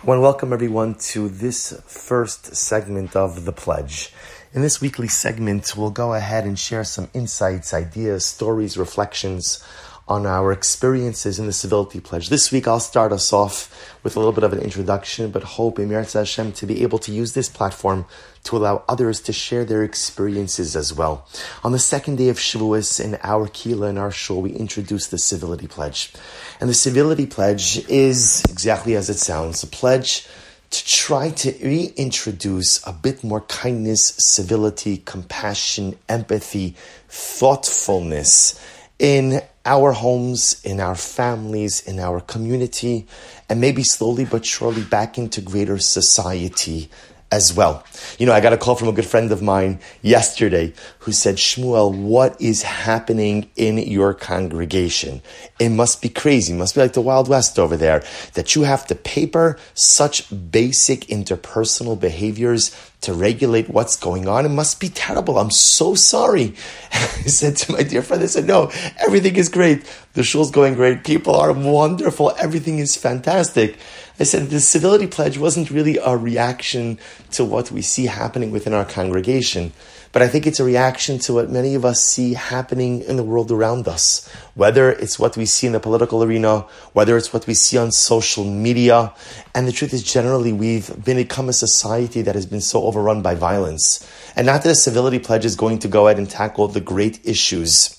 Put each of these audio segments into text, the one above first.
I want to welcome everyone to this first segment of The Pledge. In this weekly segment, we'll go ahead and share some insights, ideas, stories, reflections on our experiences in the Civility Pledge. This week, I'll start us off with a little bit of an introduction, but hope Emir Hashem to be able to use this platform to allow others to share their experiences as well. On the second day of Shavuos in our Kehilla in our shul, we introduce the Civility Pledge. And the Civility Pledge is exactly as it sounds, a pledge to try to reintroduce a bit more kindness, civility, compassion, empathy, thoughtfulness in our homes, in our families, in our community, and maybe slowly but surely back into greater society as well. You know, I got a call from a good friend of mine yesterday who said, Shmuel, what is happening in your congregation? It must be crazy. It must be like the Wild West over there that you have to paper such basic interpersonal behaviors to regulate what's going on. It must be terrible. I'm so sorry. I said to my dear friend, I said, no, everything is great. The shul's going great. People are wonderful. Everything is fantastic. I said the civility pledge wasn't really a reaction to what we see happening within our congregation, but I think it's a reaction to what many of us see happening in the world around us. Whether it's what we see in the political arena, whether it's what we see on social media, and the truth is generally we've become a society that has been so overrun by violence. And not that a civility pledge is going to go ahead and tackle the great issues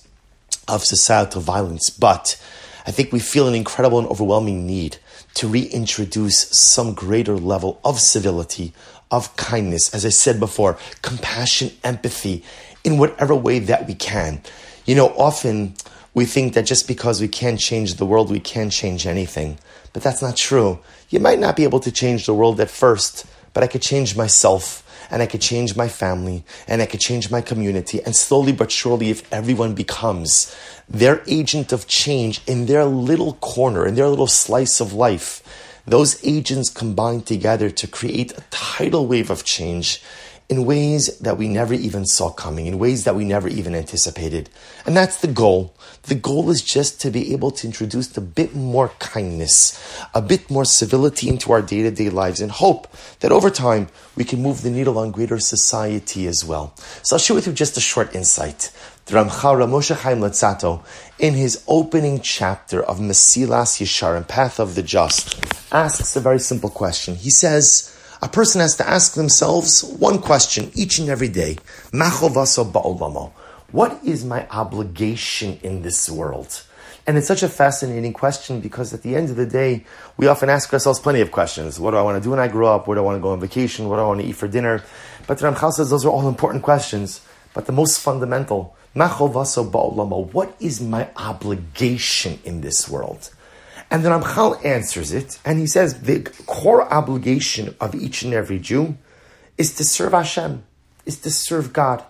of societal violence, but I think we feel an incredible and overwhelming need to reintroduce some greater level of civility, of kindness, as I said before, compassion, empathy, in whatever way that we can. You know, often we think that just because we can't change the world, we can't change anything. But that's not true. You might not be able to change the world at first, but I could change myself and I could change my family and I could change my community. And slowly but surely, if everyone becomes their agent of change in their little corner, in their little slice of life, those agents combine together to create a tidal wave of change in ways that we never even saw coming, in ways that we never even anticipated. And that's the goal. The goal is just to be able to introduce a bit more kindness, a bit more civility into our day to day lives, and hope that over time we can move the needle on greater society as well. So I'll share with you just a short insight. The Ramchal Rav Moshe Chaim Luzzatto, in his opening chapter of Mesilas Yesharim, Path of the Just, asks a very simple question. He says, a person has to ask themselves one question each and every day. What is my obligation in this world? And it's such a fascinating question because at the end of the day, we often ask ourselves plenty of questions. What do I want to do when I grow up? Where do I want to go on vacation? What do I want to eat for dinner? But Ramchal says those are all important questions. But the most fundamental, what is my obligation in this world? And the Ramchal answers it, and he says the core obligation of each and every Jew is to serve Hashem, is to serve God.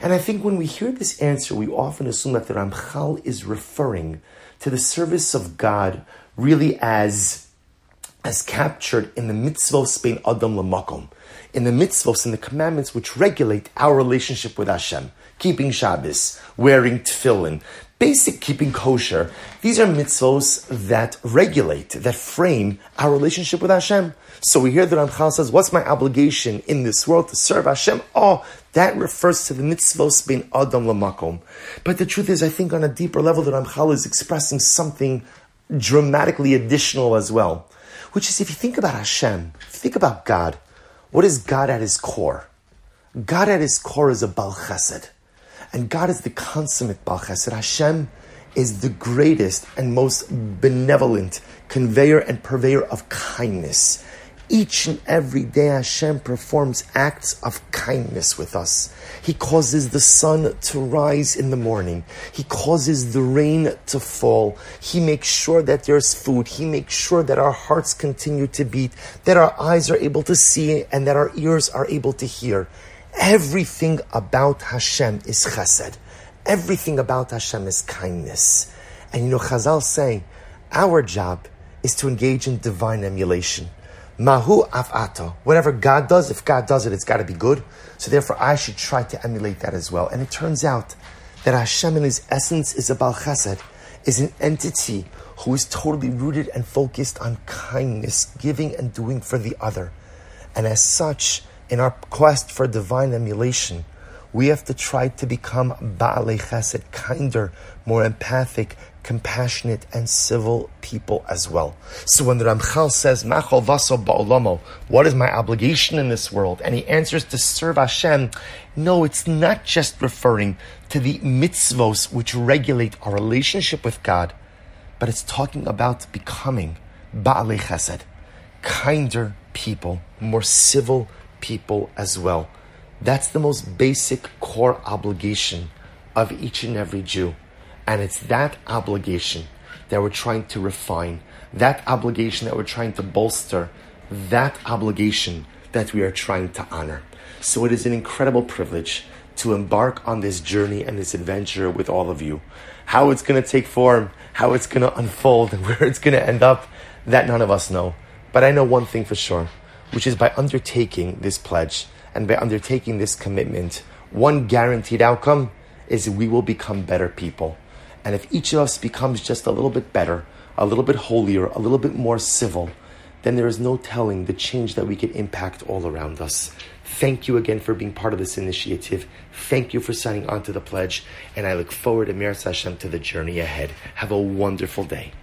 And I think when we hear this answer, we often assume that the Ramchal is referring to the service of God really as, as captured in the mitzvos bein adam lamakom, in the mitzvos and the commandments which regulate our relationship with Hashem, keeping Shabbos, wearing tefillin, basic keeping kosher, these are mitzvos that regulate, that frame our relationship with Hashem. So we hear that Ramchal says, what's my obligation in this world to serve Hashem? Oh, that refers to the mitzvos bein adam lamakom. But the truth is, I think on a deeper level, that Ramchal is expressing something dramatically additional as well. Which is, if you think about Hashem, think about God, what is God at his core? God at his core is a Bal Chesed. And God is the consummate Baal Chesed. Hashem is the greatest and most benevolent conveyor and purveyor of kindness. Each and every day Hashem performs acts of kindness with us. He causes the sun to rise in the morning. He causes the rain to fall. He makes sure that there's food. He makes sure that our hearts continue to beat, that our eyes are able to see, and that our ears are able to hear. Everything about Hashem is chesed. Everything about Hashem is kindness. And you know, Chazal say, our job is to engage in divine emulation. Mahu afato. Whatever God does, if God does it, it's got to be good. So therefore, I should try to emulate that as well. And it turns out that Hashem in His essence is a Bal Chesed, is an entity who is totally rooted and focused on kindness, giving and doing for the other. And as such, in our quest for divine emulation, we have to try to become Ba'alei Chesed, kinder, more empathic, compassionate, and civil people as well. So when the Ramchal says, Mah chovaso ba'olomo, what is my obligation in this world? And he answers to serve Hashem. No, it's not just referring to the mitzvos which regulate our relationship with God, but it's talking about becoming Ba'alei Chesed, kinder people, more civil people as well. That's the most basic core obligation of each and every Jew. And it's that obligation that we're trying to refine, that obligation that we're trying to bolster, that obligation that we are trying to honor. So it is an incredible privilege to embark on this journey and this adventure with all of you. How it's going to take form, how it's going to unfold, and where it's going to end up, that none of us know. But I know one thing for sure, which is by undertaking this pledge and by undertaking this commitment, one guaranteed outcome is we will become better people. And if each of us becomes just a little bit better, a little bit holier, a little bit more civil, then there is no telling the change that we can impact all around us. Thank you again for being part of this initiative. Thank you for signing on to the pledge. And I look forward, Emir Hashem, to the journey ahead. Have a wonderful day.